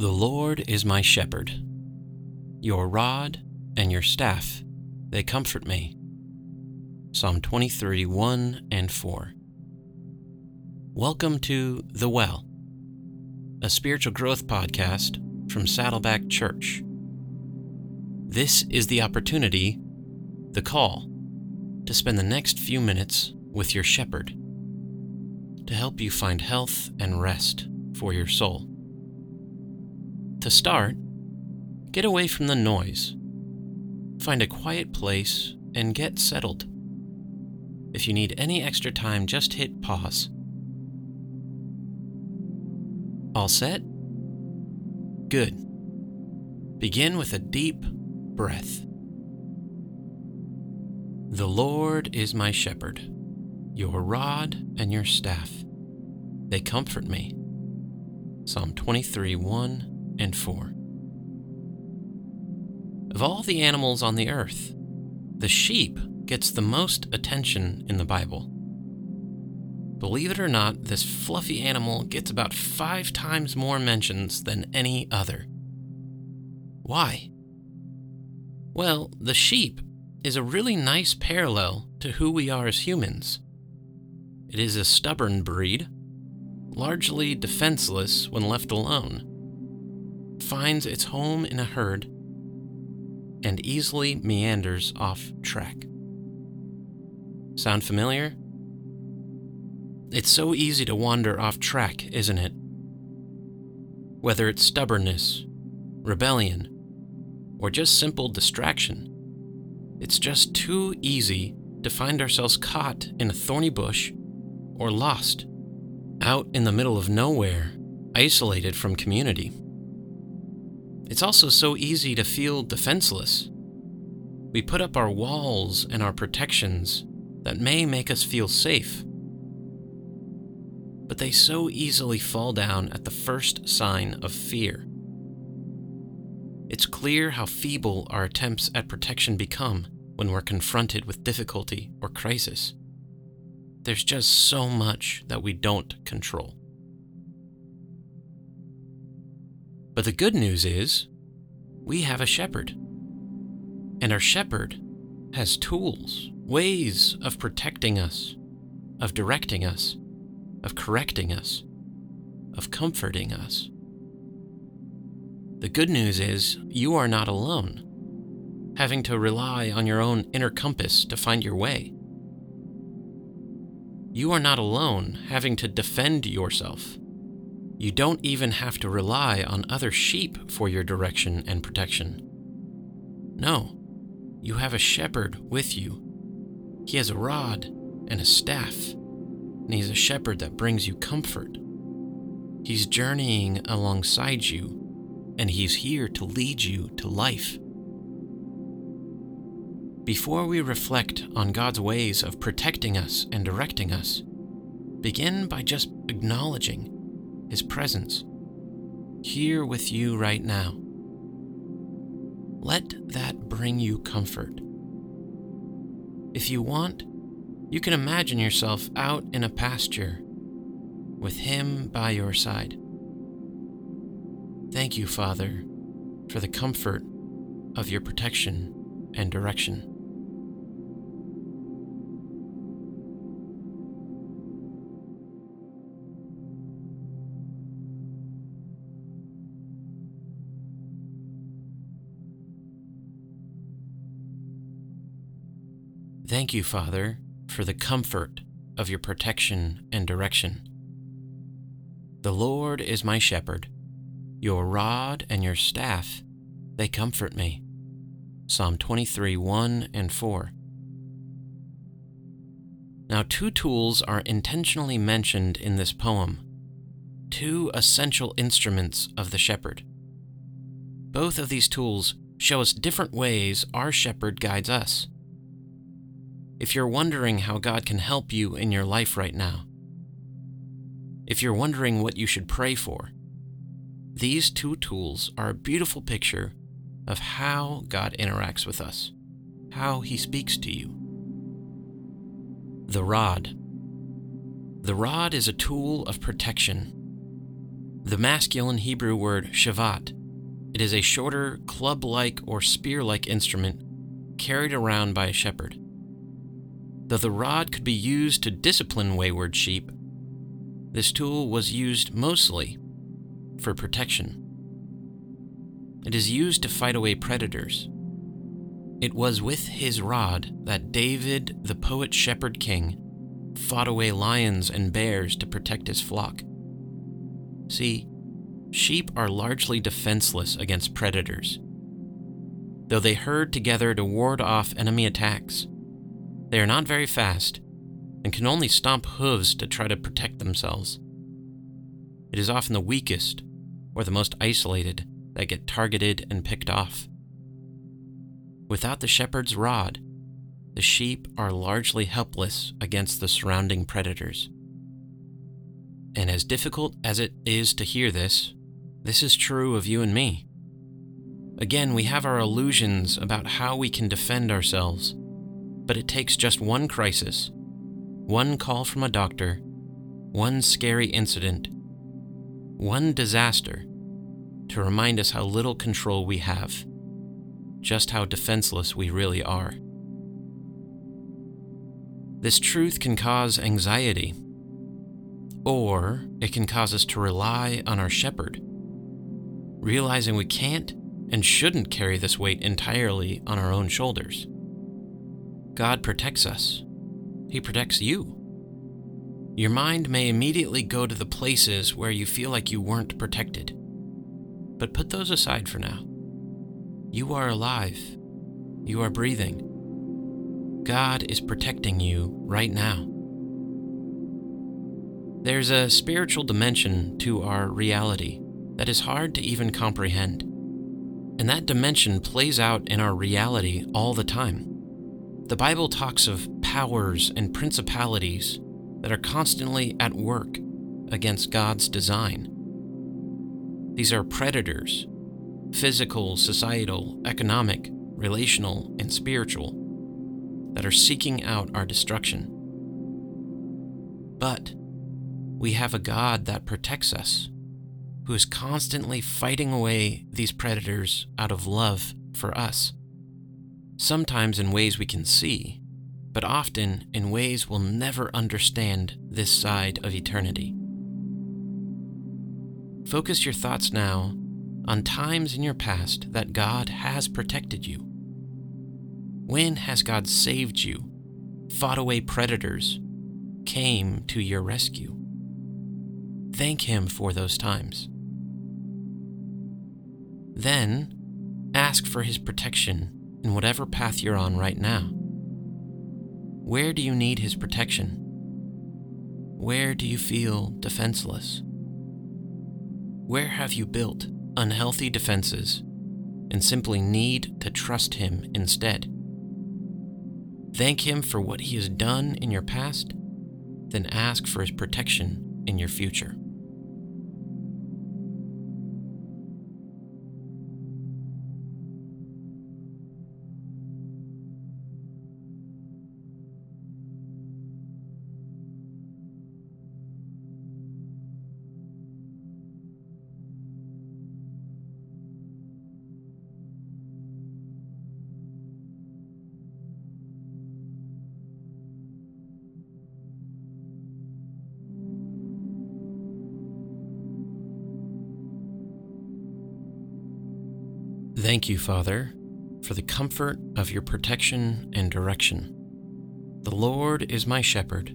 The Lord is my shepherd. Your rod and your staff, they comfort me. Psalm 23 1 and 4. Welcome to The Well, a spiritual growth podcast from Saddleback Church. This is the opportunity, the call, to spend the next few minutes with your shepherd to help you find health and rest for your soul. To start, get away from the noise. Find a quiet place and get settled. If you need any extra time, just hit pause. All set? Good. Begin with a deep breath. The Lord is my shepherd, your rod and your staff. They comfort me. Psalm 23 1 and 4. Of all the animals on the earth, the sheep gets the most attention in the Bible. Believe it or not, this fluffy animal gets about five times more mentions than any other. Why? Well, the sheep is a really nice parallel to who we are as humans. It is a stubborn breed, largely defenseless when left alone finds its home in a herd and easily meanders off track. Sound familiar? It's so easy to wander off track, isn't it? Whether it's stubbornness, rebellion, or just simple distraction, it's just too easy to find ourselves caught in a thorny bush or lost out in the middle of nowhere, isolated from community. It's also so easy to feel defenseless. We put up our walls and our protections that may make us feel safe. But they so easily fall down at the first sign of fear. It's clear how feeble our attempts at protection become when we're confronted with difficulty or crisis. There's just so much that we don't control. But the good news is, we have a shepherd. And our shepherd has tools, ways of protecting us, of directing us, of correcting us, of comforting us. The good news is, you are not alone, having to rely on your own inner compass to find your way. You are not alone, having to defend yourself you don't even have to rely on other sheep for your direction and protection. No, you have a shepherd with you. He has a rod and a staff, and he's a shepherd that brings you comfort. He's journeying alongside you, and he's here to lead you to life. Before we reflect on God's ways of protecting us and directing us, begin by just acknowledging his presence here with you right now. Let that bring you comfort. If you want, you can imagine yourself out in a pasture with Him by your side. Thank you, Father, for the comfort of your protection and direction. Thank you, Father, for the comfort of your protection and direction. The Lord is my shepherd. Your rod and your staff, they comfort me. Psalm 23 1 and 4. Now, two tools are intentionally mentioned in this poem, two essential instruments of the shepherd. Both of these tools show us different ways our shepherd guides us. If you're wondering how God can help you in your life right now, if you're wondering what you should pray for, these two tools are a beautiful picture of how God interacts with us, how He speaks to you. The rod. The rod is a tool of protection. the masculine Hebrew word shavat. It is a shorter, club like or spear like instrument carried around by a shepherd. Though the rod could be used to discipline wayward sheep, this tool was used mostly for protection. It is used to fight away predators. It was with his rod that David, the poet shepherd king, fought away lions and bears to protect his flock. See, sheep are largely defenseless against predators. Though they herd together to ward off enemy attacks, they are not very fast and can only stomp hooves to try to protect themselves. It is often the weakest or the most isolated that get targeted and picked off. Without the shepherd's rod, the sheep are largely helpless against the surrounding predators. And as difficult as it is to hear this, this is true of you and me. Again, we have our illusions about how we can defend ourselves, but it takes just one crisis, one call from a doctor, one scary incident, one disaster to remind us how little control we have, just how defenseless we really are. This truth can cause anxiety, or it can cause us to rely on our shepherd, realizing we can't and shouldn't carry this weight entirely on our own shoulders. God protects us, He protects you. Your mind may immediately go to the places where you feel like you weren't protected. But put those aside for now. You are alive. You are breathing. God is protecting you right now. There's a spiritual dimension to our reality that is hard to even comprehend. And that dimension plays out in our reality all the time. The Bible talks of powers and principalities that are constantly at work against God's design. These are predators physical, societal, economic, relational, and spiritual that are seeking out our destruction. But we have a God that protects us, who is constantly fighting away these predators out of love for us, sometimes in ways we can see, but often in ways we'll never understand this side of eternity. Focus your thoughts now on times in your past that God has protected you. When has God saved you, fought away predators, came to your rescue? Thank Him for those times. Then, ask for His protection in whatever path you're on right now. Where do you need His protection? Where do you feel defenseless? Where have you built unhealthy defenses and simply need to trust Him instead? Thank Him for what He has done in your past, then ask for His protection in your future. Thank you, Father, for the comfort of your protection and direction. The Lord is my shepherd.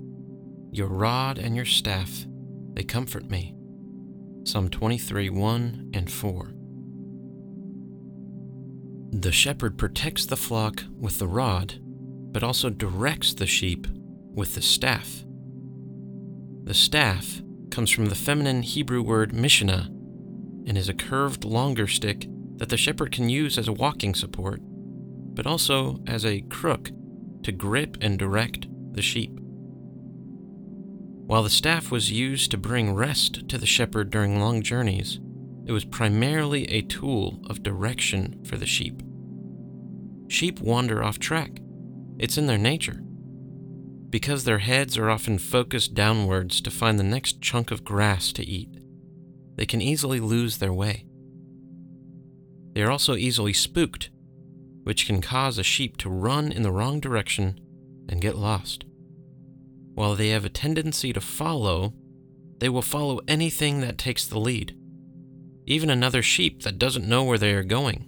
Your rod and your staff, they comfort me. Psalm 23 1 and 4. The shepherd protects the flock with the rod, but also directs the sheep with the staff. The staff comes from the feminine Hebrew word mishnah and is a curved, longer stick that the shepherd can use as a walking support, but also as a crook to grip and direct the sheep. While the staff was used to bring rest to the shepherd during long journeys, it was primarily a tool of direction for the sheep. Sheep wander off track, it's in their nature. Because their heads are often focused downwards to find the next chunk of grass to eat, they can easily lose their way. They are also easily spooked, which can cause a sheep to run in the wrong direction and get lost. While they have a tendency to follow, they will follow anything that takes the lead, even another sheep that doesn't know where they are going.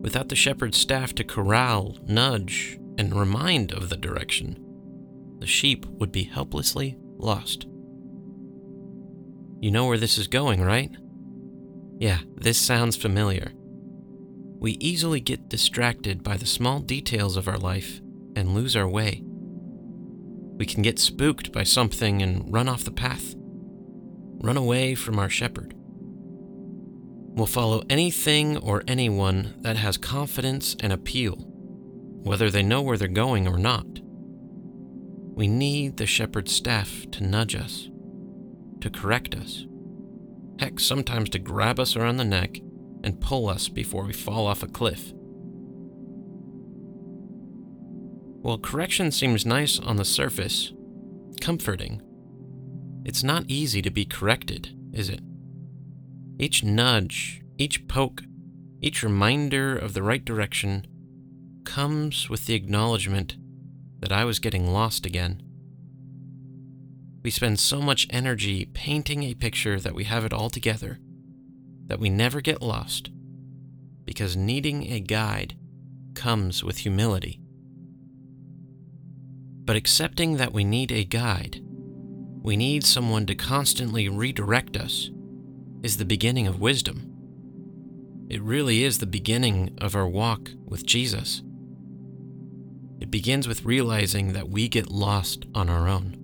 Without the shepherd's staff to corral, nudge, and remind of the direction, the sheep would be helplessly lost. You know where this is going, right? Yeah, this sounds familiar. We easily get distracted by the small details of our life and lose our way. We can get spooked by something and run off the path, run away from our shepherd. We'll follow anything or anyone that has confidence and appeal, whether they know where they're going or not. We need the shepherd's staff to nudge us, to correct us, heck, sometimes to grab us around the neck and pull us before we fall off a cliff. While correction seems nice on the surface, comforting, it's not easy to be corrected, is it? Each nudge, each poke, each reminder of the right direction comes with the acknowledgement that I was getting lost again. We spend so much energy painting a picture that we have it all together, that we never get lost, because needing a guide comes with humility. But accepting that we need a guide, we need someone to constantly redirect us, is the beginning of wisdom. It really is the beginning of our walk with Jesus. It begins with realizing that we get lost on our own.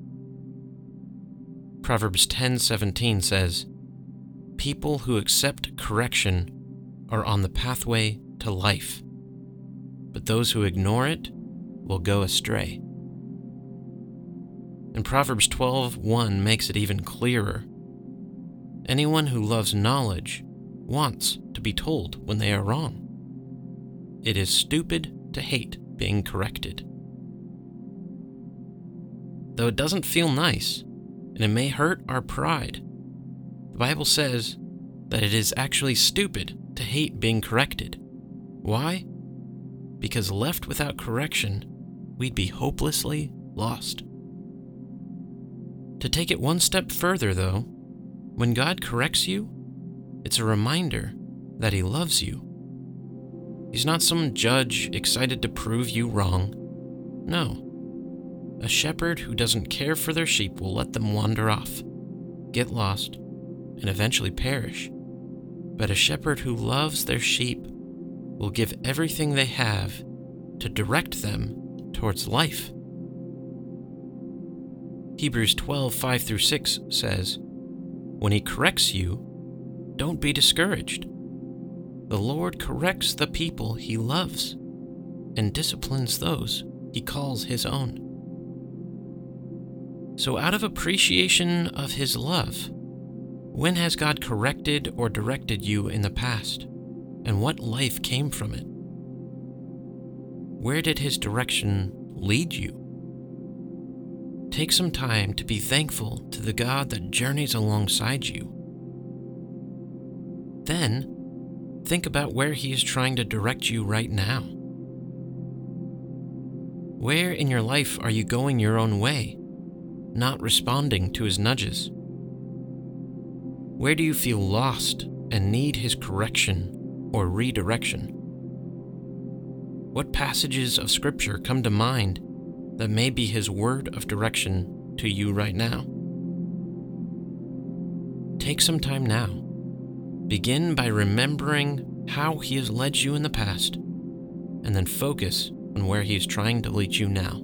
Proverbs 10:17 says, "People who accept correction are on the pathway to life, but those who ignore it will go astray." And Proverbs 12:1 makes it even clearer. Anyone who loves knowledge wants to be told when they are wrong. It is stupid to hate being corrected. Though it doesn't feel nice, and it may hurt our pride, the Bible says that it is actually stupid to hate being corrected. Why? Because left without correction, we'd be hopelessly lost. To take it one step further, though, when God corrects you, it's a reminder that He loves you. He's not some judge excited to prove you wrong. No. A shepherd who doesn't care for their sheep will let them wander off, get lost, and eventually perish. But a shepherd who loves their sheep will give everything they have to direct them towards life. Hebrews 12 5 through 6 says, When he corrects you, don't be discouraged. The Lord corrects the people he loves and disciplines those he calls his own. So, out of appreciation of his love, when has God corrected or directed you in the past, and what life came from it? Where did his direction lead you? Take some time to be thankful to the God that journeys alongside you. Then, think about where He is trying to direct you right now. Where in your life are you going your own way, not responding to His nudges? Where do you feel lost and need His correction or redirection? What passages of Scripture come to mind that may be His word of direction to you right now. Take some time now. Begin by remembering how He has led you in the past, and then focus on where He is trying to lead you now.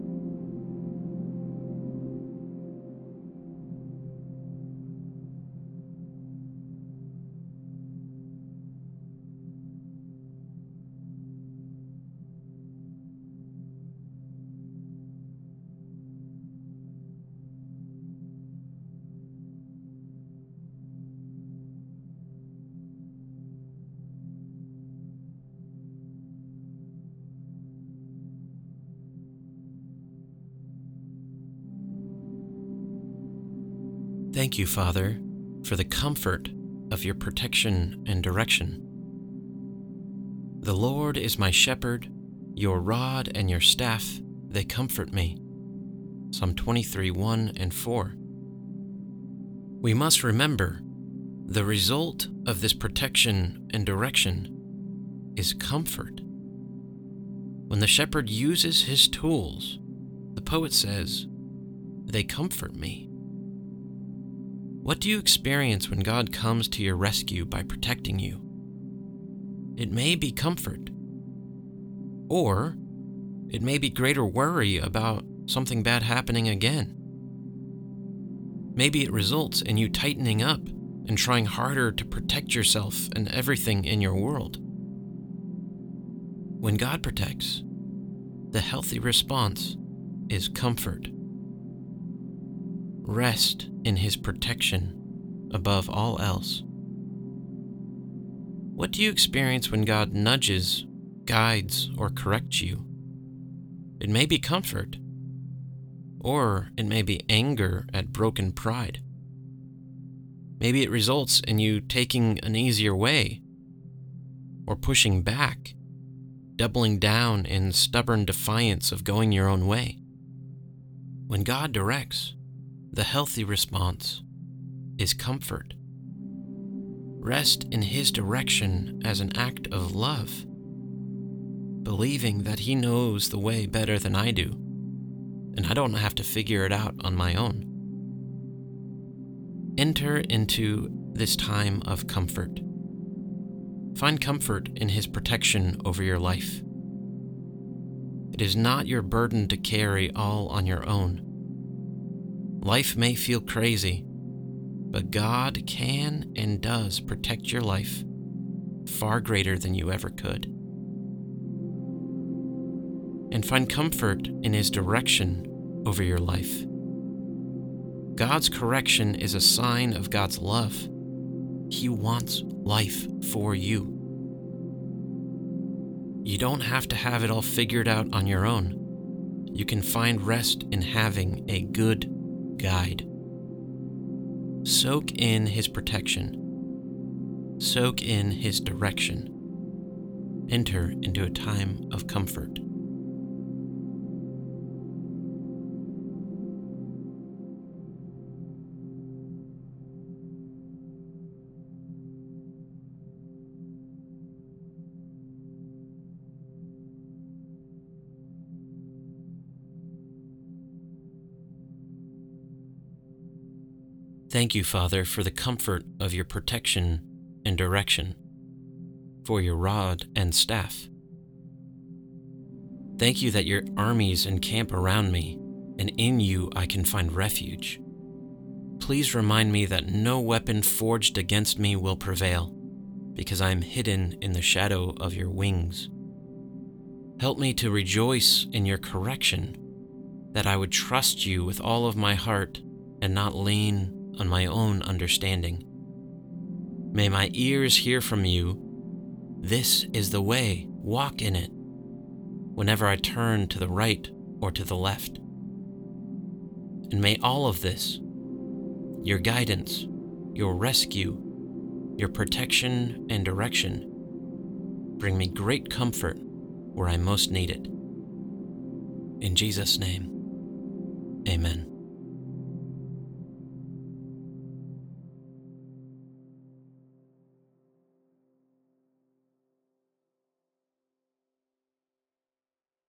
Thank you, Father, for the comfort of your protection and direction. The Lord is my shepherd, your rod and your staff, they comfort me. Psalm 23 1 and 4. We must remember the result of this protection and direction is comfort. When the shepherd uses his tools, the poet says, they comfort me. What do you experience when God comes to your rescue by protecting you? It may be comfort, or it may be greater worry about something bad happening again. Maybe it results in you tightening up and trying harder to protect yourself and everything in your world. When God protects, the healthy response is comfort. Rest in His protection above all else. What do you experience when God nudges, guides, or corrects you? It may be comfort, or it may be anger at broken pride. Maybe it results in you taking an easier way, or pushing back, doubling down in stubborn defiance of going your own way. When God directs, the healthy response is comfort. Rest in His direction as an act of love, believing that He knows the way better than I do, and I don't have to figure it out on my own. Enter into this time of comfort. Find comfort in His protection over your life. It is not your burden to carry all on your own. Life may feel crazy, but God can and does protect your life far greater than you ever could. And find comfort in His direction over your life. God's correction is a sign of God's love. He wants life for you. You don't have to have it all figured out on your own. You can find rest in having a good guide. Soak in His protection, soak in His direction. Enter into a time of comfort. Thank you, Father, for the comfort of your protection and direction, for your rod and staff. Thank you that your armies encamp around me, and in you I can find refuge. Please remind me that no weapon forged against me will prevail, because I am hidden in the shadow of your wings. Help me to rejoice in your correction, that I would trust you with all of my heart and not lean on my own understanding. May my ears hear from you, This is the way, walk in it, whenever I turn to the right or to the left. And may all of this, your guidance, your rescue, your protection and direction, bring me great comfort where I most need it. In Jesus' name, amen.